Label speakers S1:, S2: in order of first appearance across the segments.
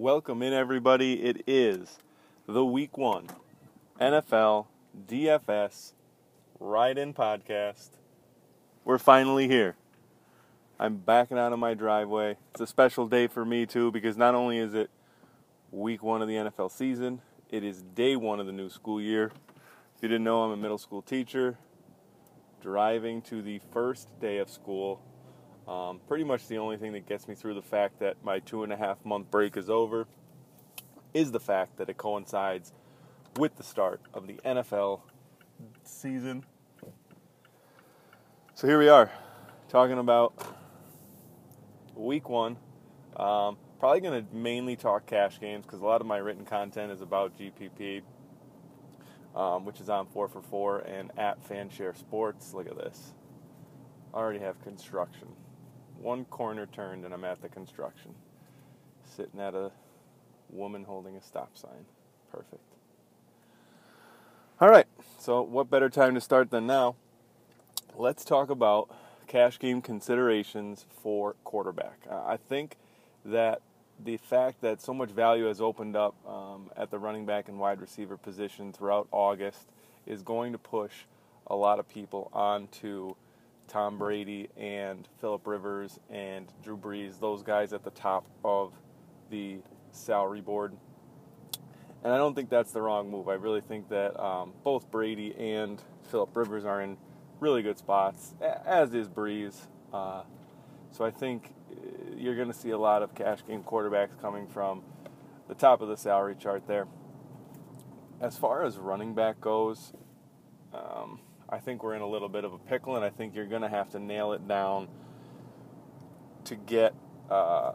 S1: Welcome in, everybody. It is the week one NFL DFS Ride In podcast. We're finally here. I'm backing out of my driveway. It's a special day for me, too, because not only is it week one of the NFL season, it is day one of the new school year. If you didn't know, I'm a middle school teacher driving to the first day of school um, pretty much the only thing that gets me through the fact that my two and a half month break is over is the fact that it coincides with the start of the NFL season. So here we are, talking about week one. Um, probably going to mainly talk cash games because a lot of my written content is about GPP, um, which is on 4 for 4 and at Fanshare Sports. Look at this. I already have construction one corner turned and I'm at the construction. Sitting at a woman holding a stop sign. Perfect. All right, so what better time to start than now? Let's talk about cash game considerations for quarterback. I think that the fact that so much value has opened up um, at the running back and wide receiver position throughout August is going to push a lot of people onto Tom Brady and Philip Rivers and Drew Brees, those guys at the top of the salary board. And I don't think that's the wrong move. I really think that um, both Brady and Philip Rivers are in really good spots, as is Brees. Uh, so I think uh, you're going to see a lot of cash game quarterbacks coming from the top of the salary chart there. As far as running back goes, um, I think we're in a little bit of a pickle, and I think you're going to have to nail it down to get uh,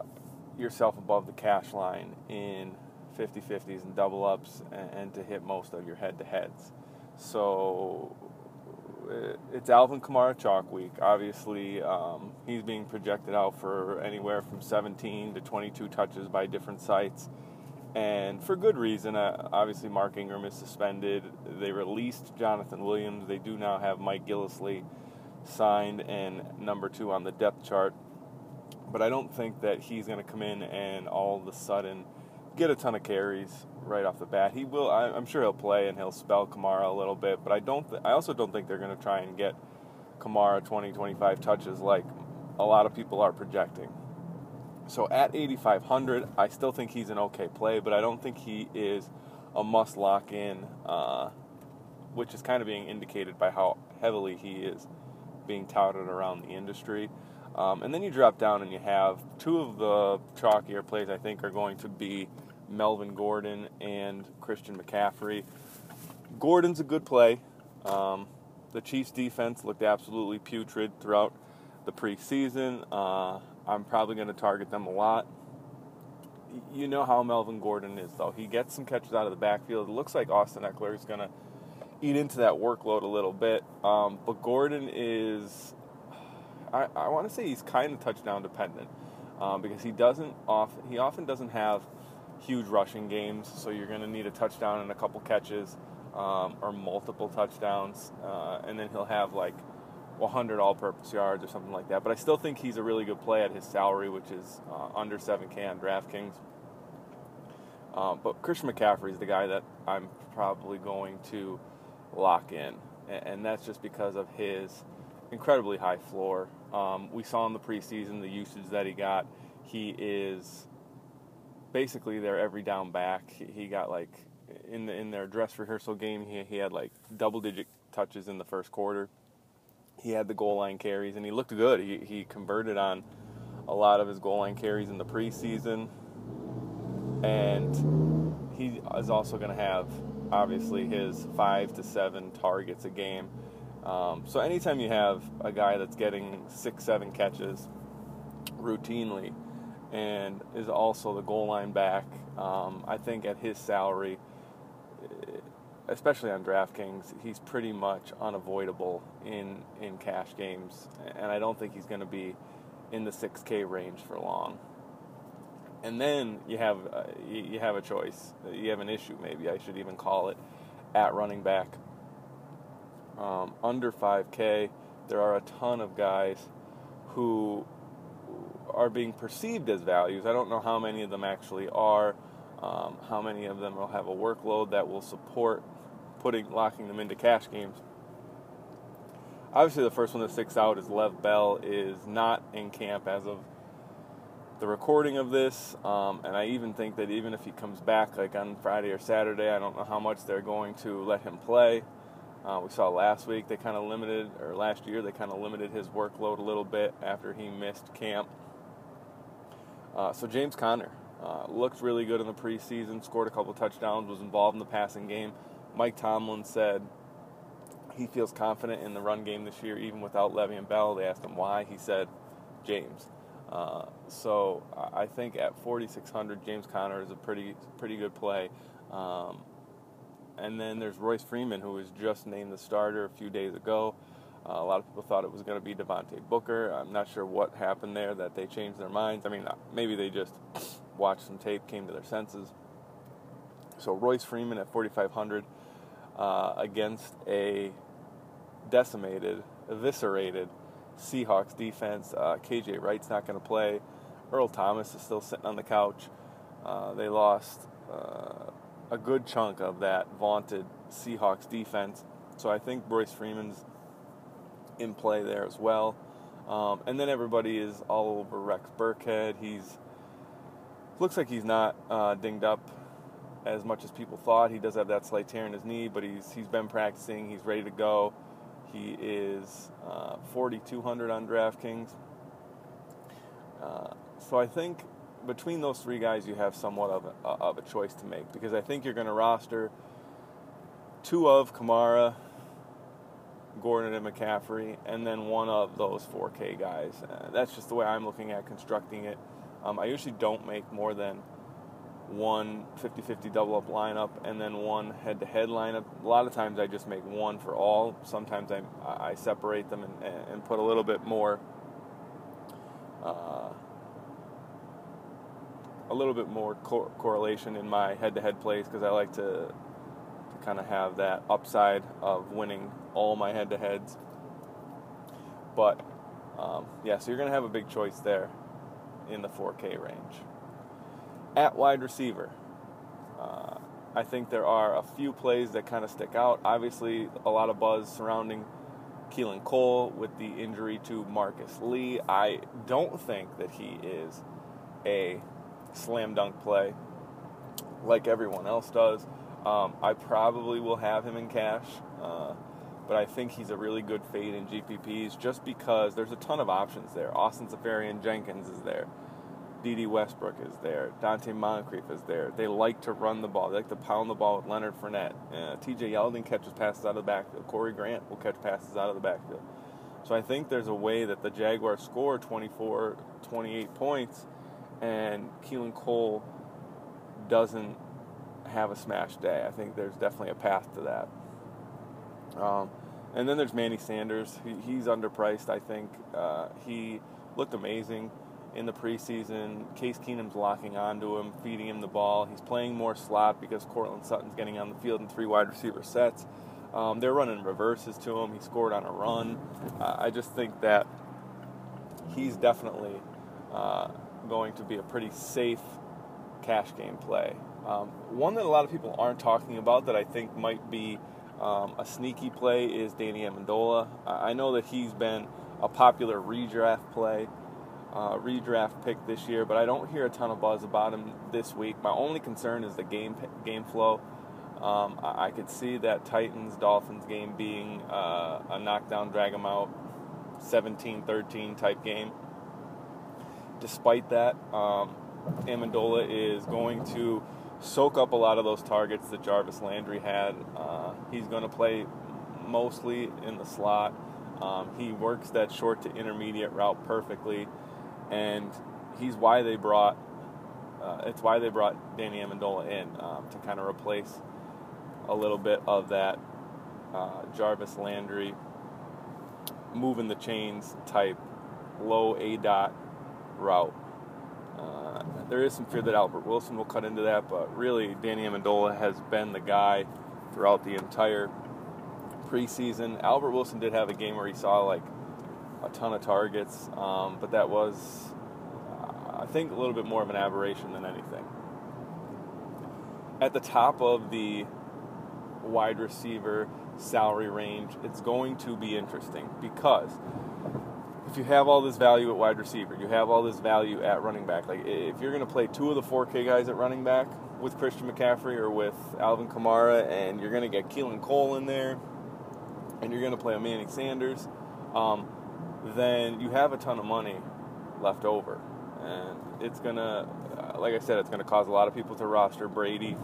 S1: yourself above the cash line in 50 50s and double ups and, and to hit most of your head to heads. So it's Alvin Kamara chalk week. Obviously, um, he's being projected out for anywhere from 17 to 22 touches by different sites and for good reason. Uh, obviously, Mark Ingram is suspended. They released Jonathan Williams. They do now have Mike Gillislee signed and number two on the depth chart. But I don't think that he's going to come in and all of a sudden get a ton of carries right off the bat. He will. I, am sure he'll play and he'll spell Kamara a little bit. But I don't. Th- I also don't think they're going to try and get Kamara 20, 25 touches like a lot of people are projecting. So at 8,500, I still think he's an okay play, but I don't think he is a must lock in, uh, which is kind of being indicated by how heavily he is being touted around the industry. Um, and then you drop down and you have two of the chalkier plays, I think, are going to be Melvin Gordon and Christian McCaffrey. Gordon's a good play. Um, the Chiefs' defense looked absolutely putrid throughout the preseason. Uh, I'm probably going to target them a lot. You know how Melvin Gordon is, though. He gets some catches out of the backfield. It looks like Austin Ekeler is going to eat into that workload a little bit. Um, but Gordon is, I, I want to say he's kind of touchdown dependent um, because he doesn't often he often doesn't have huge rushing games. So you're going to need a touchdown and a couple catches um, or multiple touchdowns, uh, and then he'll have like 100 all-purpose yards or something like that. But I still think he's a really good play at his salary, which is uh, under 7K on DraftKings. Um, but Christian McCaffrey is the guy that I'm probably going to lock in, and that's just because of his incredibly high floor. Um, we saw in the preseason the usage that he got. He is basically their every down back. He got like in the, in their dress rehearsal game, he, he had like double digit touches in the first quarter he had the goal line carries and he looked good. He, he converted on a lot of his goal line carries in the preseason. And he is also going to have, obviously, his five to seven targets a game. Um, so anytime you have a guy that's getting six, seven catches routinely and is also the goal line back, um, I think at his salary, especially on DraftKings, he's pretty much unavoidable in in cash games, and I don't think he's going to be in the 6K range for long. And then you have uh, you have a choice. You have an issue, maybe I should even call it, at running back. Um, under 5K, there are a ton of guys who are being perceived as values. I don't know how many of them actually are. Um, how many of them will have a workload that will support putting locking them into cash games. Obviously, the first one that sticks out is Lev Bell is not in camp as of the recording of this, um, and I even think that even if he comes back like on Friday or Saturday, I don't know how much they're going to let him play. Uh, we saw last week they kind of limited, or last year they kind of limited his workload a little bit after he missed camp. Uh, so James Conner uh, looked really good in the preseason, scored a couple touchdowns, was involved in the passing game. Mike Tomlin said he feels confident in the run game this year, even without Le'Veon Bell. They asked him why. He said, James. Uh, so I think at 4,600, James Conner is a pretty pretty good play. Um, and then there's Royce Freeman, who was just named the starter a few days ago. Uh, a lot of people thought it was going to be Devontae Booker. I'm not sure what happened there that they changed their minds. I mean, uh, maybe they just watched some tape, came to their senses. So Royce Freeman at 4,500 uh, against a decimated, eviscerated Seahawks defense. Uh, KJ Wright's not going to play. Earl Thomas is still sitting on the couch. Uh, they lost uh, a good chunk of that vaunted Seahawks defense. So I think Royce Freeman's in play there as well. Um, and then everybody is all over Rex Burkhead. He's looks like he's not uh, dinged up as much as people thought. He does have that slight tear in his knee, but he's he's been practicing. He's ready to go. He is uh, 4,200 on DraftKings. Uh, so I think between those three guys, you have somewhat of a, of a choice to make because I think you're going to roster two of Kamara, Gordon, and McCaffrey, and then one of those 4K guys. Uh, that's just the way I'm looking at constructing it. Um, I usually don't make more than one 50 50 double up lineup and then one head to head lineup. A lot of times I just make one for all. Sometimes I, I separate them and, and put a little bit more. Uh, a little bit more co- correlation in my head-to-head plays because I like to, to kind of have that upside of winning all my head-to-heads. But um, yeah, so you're going to have a big choice there in the 4K range. At wide receiver, uh, I think there are a few plays that kind of stick out. Obviously, a lot of buzz surrounding Keelan Cole with the injury to Marqise Lee. I don't think that he is a slam dunk play like everyone else does. Um, I probably will have him in cash, uh, but I think he's a really good fade in GPPs just because there's a ton of options there. Austin Seferian-Jenkins is there. Dede Westbrook is there. Donte Moncrief is there. They like to run the ball. They like to pound the ball with Leonard Fournette. Uh, TJ Yeldon catches passes out of the backfield. Corey Grant will catch passes out of the backfield. So I think there's a way that the Jaguars score 24, 28 points and Keelan Cole doesn't have a smash day. I think there's definitely a path to that. Um, and then there's Manny Sanders. He, he's underpriced, I think. Uh, he looked amazing in the preseason. Case Keenum's locking onto him, feeding him the ball. He's playing more slot because Courtland Sutton's getting on the field in three wide receiver sets. Um, they're running reverses to him. He scored on a run. Uh, I just think that he's definitely uh, going to be a pretty safe cash game play. Um, one that a lot of people aren't talking about that I think might be um, a sneaky play is Danny Amendola. I know that he's been a popular redraft play, uh, redraft pick this year, but I don't hear a ton of buzz about him this week. My only concern is the game game flow. Um, I, I, could see that Titans Dolphins game being uh, a knockdown, drag them out, 17-13 type game despite that, um, Amendola is going to soak up a lot of those targets that Jarvis Landry had. Uh, he's going to play mostly in the slot. Um, he works that short to intermediate route perfectly, and he's why they brought. Uh, it's why they brought Danny Amendola in um, to kind of replace a little bit of that uh, Jarvis Landry moving the chains type low aDOT route. Uh, there is some fear that Albert Wilson will cut into that, but really, Danny Amendola has been the guy throughout the entire preseason. Albert Wilson did have a game where he saw like a ton of targets, um, but that was I think a little bit more of an aberration than anything. At the top of the wide receiver salary range, it's going to be interesting because if you have all this value at wide receiver, you have all this value at running back. Like if you're going to play two of the 4K guys at running back with Christian McCaffrey or with Alvin Kamara, and you're going to get Keelan Cole in there, and you're going to play a Manny Sanders, um, then you have a ton of money left over, and it's gonna, uh, like I said, it's going to cause a lot of people to roster Brady,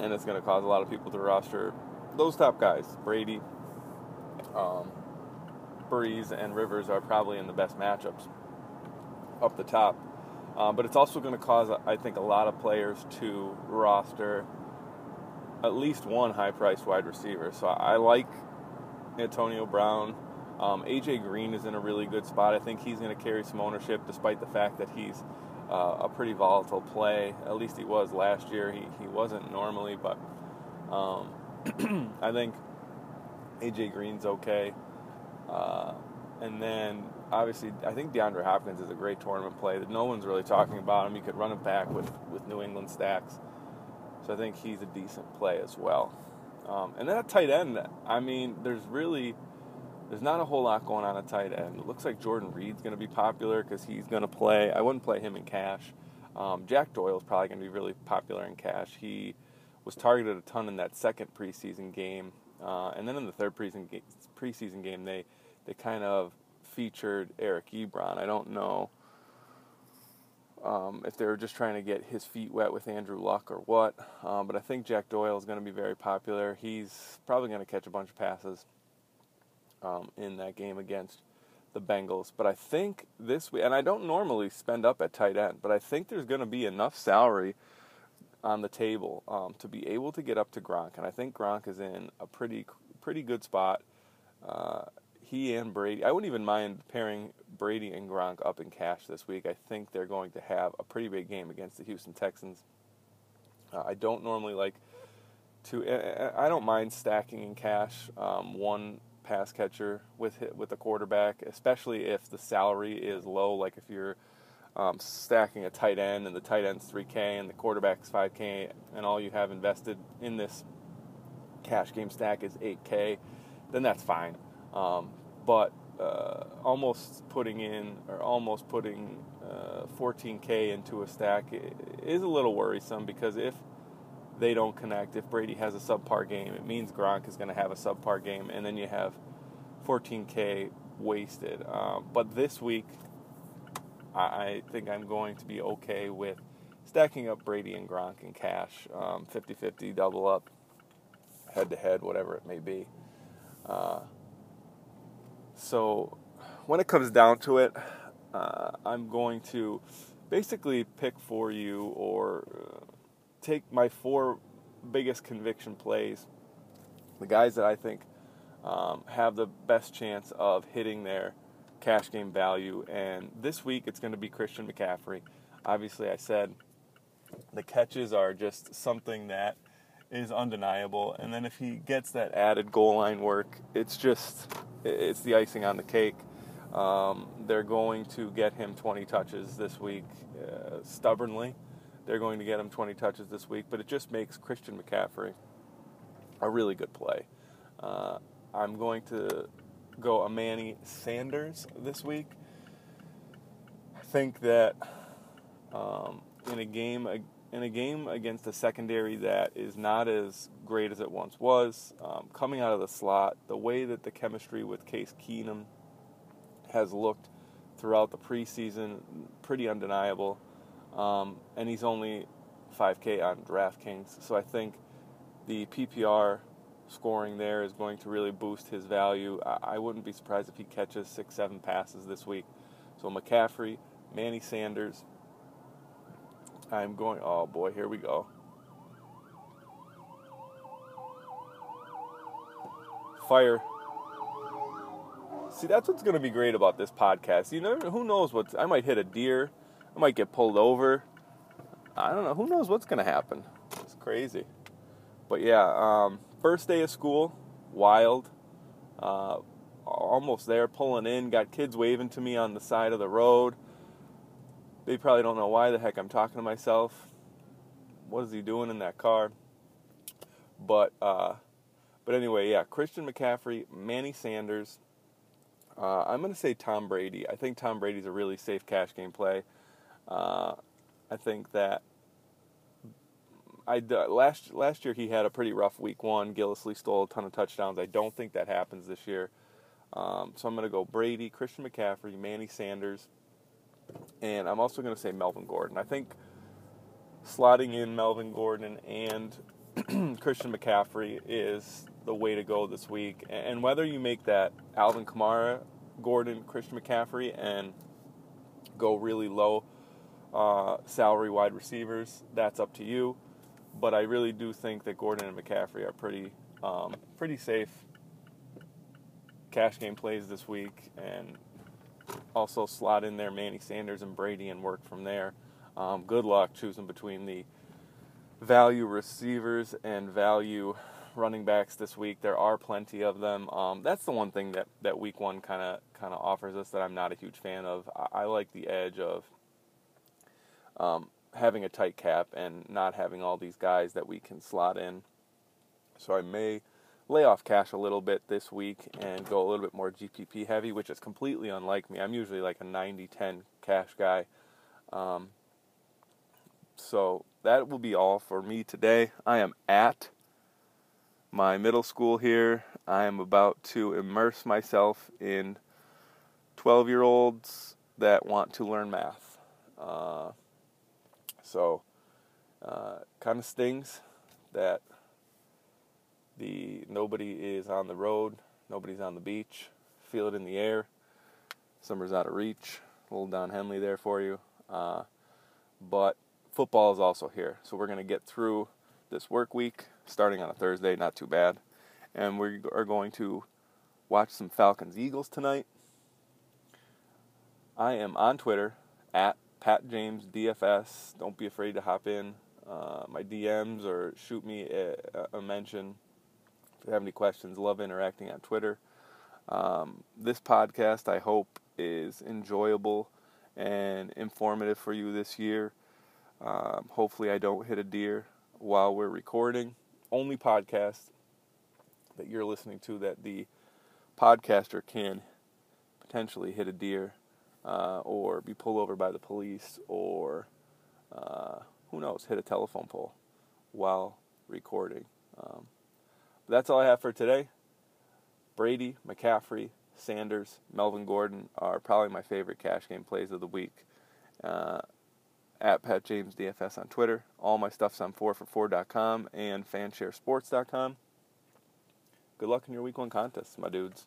S1: and it's going to cause a lot of people to roster those top guys, Brady. Um, Brees and Rivers are probably in the best matchups up the top. Um, but it's also going to cause, I think, a lot of players to roster at least one high priced wide receiver. So I like Antonio Brown. Um, AJ Green is in a really good spot. I think he's going to carry some ownership despite the fact that he's uh, a pretty volatile play. At least he was last year. He, he wasn't normally, but um, I think AJ Green's okay. Uh, and then obviously, I think DeAndre Hopkins is a great tournament play that no one's really talking about him. You could run him back with, with New England stacks. So I think he's a decent play as well. Um, and then at tight end, I mean, there's really there's not a whole lot going on at tight end. It looks like Jordan Reed's going to be popular because he's going to play. I wouldn't play him in cash. Um, Jack Doyle's probably going to be really popular in cash. He was targeted a ton in that second preseason game, uh, and then in the third preseason game, preseason game, they they kind of featured Eric Ebron. I don't know um, if they were just trying to get his feet wet with Andrew Luck or what, um, but I think Jack Doyle is going to be very popular. He's probably going to catch a bunch of passes um, in that game against the Bengals. But I think this week, and I don't normally spend up at tight end, but I think there's going to be enough salary on the table um, to be able to get up to Gronk, and I think Gronk is in a pretty pretty good spot. Uh, he and Brady, I wouldn't even mind pairing Brady and Gronk up in cash this week. I think they're going to have a pretty big game against the Houston Texans. Uh, I don't normally like to. I don't mind stacking in cash um, one pass catcher with with a quarterback, especially if the salary is low. Like if you're um, stacking a tight end and the tight end's 3K and the quarterback's 5K, and all you have invested in this cash game stack is 8K, then that's fine. Um, but uh, almost putting in or almost putting uh, 14K into a stack is a little worrisome because if they don't connect, if Brady has a subpar game, it means Gronk is going to have a subpar game, and then you have 14K wasted. Um, but this week, I think I'm going to be okay with stacking up Brady and Gronk in cash, um, 50 50, double up, head to head, whatever it may be. Uh, so when it comes down to it, uh, I'm going to basically pick for you or uh, take my four biggest conviction plays, the guys that I think um, have the best chance of hitting their cash game value. And this week it's going to be Christian McCaffrey. Obviously, I said the catches are just something that is undeniable. And then if he gets that added goal line work, it's just it's the icing on the cake. Um, they're going to get him 20 touches this week, uh, stubbornly. They're going to get him 20 touches this week, but it just makes Christian McCaffrey a really good play. Uh, I'm going to go Manny Sanders this week. I think that um, in a game in a game against a secondary that is not as great as it once was, um, coming out of the slot, the way that the chemistry with Case Keenum has looked throughout the preseason, pretty undeniable. Um, and he's only 5K on DraftKings, so I think the PPR scoring there is going to really boost his value. I, I wouldn't be surprised if he catches six, seven passes this week. So McCaffrey, Manny Sanders. I'm going. Oh boy, here we go. Fire. See, that's what's going to be great about this podcast. You know, who knows what I might hit a deer, I might get pulled over. I don't know. Who knows what's going to happen? It's crazy. But yeah, um, First day of school, wild. Uh, almost there, pulling in. Got kids waving to me on the side of the road. They probably don't know why the heck I'm talking to myself. What is he doing in that car? But uh, but anyway, yeah, Christian McCaffrey, Manny Sanders. Uh, I'm going to say Tom Brady. I think Tom Brady's a really safe cash game play. Uh, I think that I last last year he had a pretty rough week one. Gillislee stole a ton of touchdowns. I don't think that happens this year. Um, so I'm going to go Brady, Christian McCaffrey, Manny Sanders, and I'm also going to say Melvin Gordon. I think slotting in Melvin Gordon and Christian McCaffrey is the way to go this week. And whether you make that Alvin Kamara, Gordon, Christian McCaffrey, and go really low uh, salary wide receivers, that's up to you. But I really do think that Gordon and McCaffrey are pretty um, pretty safe cash game plays this week, and also slot in there Manny Sanders and Brady and work from there. Um, good luck choosing between the value receivers and value running backs this week. There are plenty of them. Um, that's the one thing that, that week one kind of kind of offers us that I'm not a huge fan of. I, I like the edge of um, having a tight cap and not having all these guys that we can slot in. So I may lay off cash a little bit this week and go a little bit more GPP heavy, which is completely unlike me. I'm usually like a 90 10 cash guy. Um, so that will be all for me today. I am at my middle school here. I am about to immerse myself in 12 year olds that want to learn math. Uh, so, uh, kind of stings that the nobody is on the road, nobody's on the beach. Feel it in the air. Summer's out of reach. A little Don Henley there for you. Uh, but football is also here. So we're going to get through this work week starting on a Thursday, not too bad. And we are going to watch some Falcons Eagles tonight. I am on Twitter at Pat James DFS. Don't be afraid to hop in uh, my DMs or shoot me a, a, mention if you have any questions. Love interacting on Twitter. Um, this podcast, I hope, is enjoyable and informative for you this year. Um, hopefully, I don't hit a deer while we're recording. Only podcast that you're listening to that the podcaster can potentially hit a deer uh, or be pulled over by the police or uh, who knows, hit a telephone pole while recording. Um, that's all I have for today. Brady, McCaffrey, Sanders, Melvin Gordon are probably my favorite cash game plays of the week. Uh, at Pat James DFS on Twitter. All my stuff's on 4for4.com and fansharesports.com. Good luck in your week one contests, my dudes.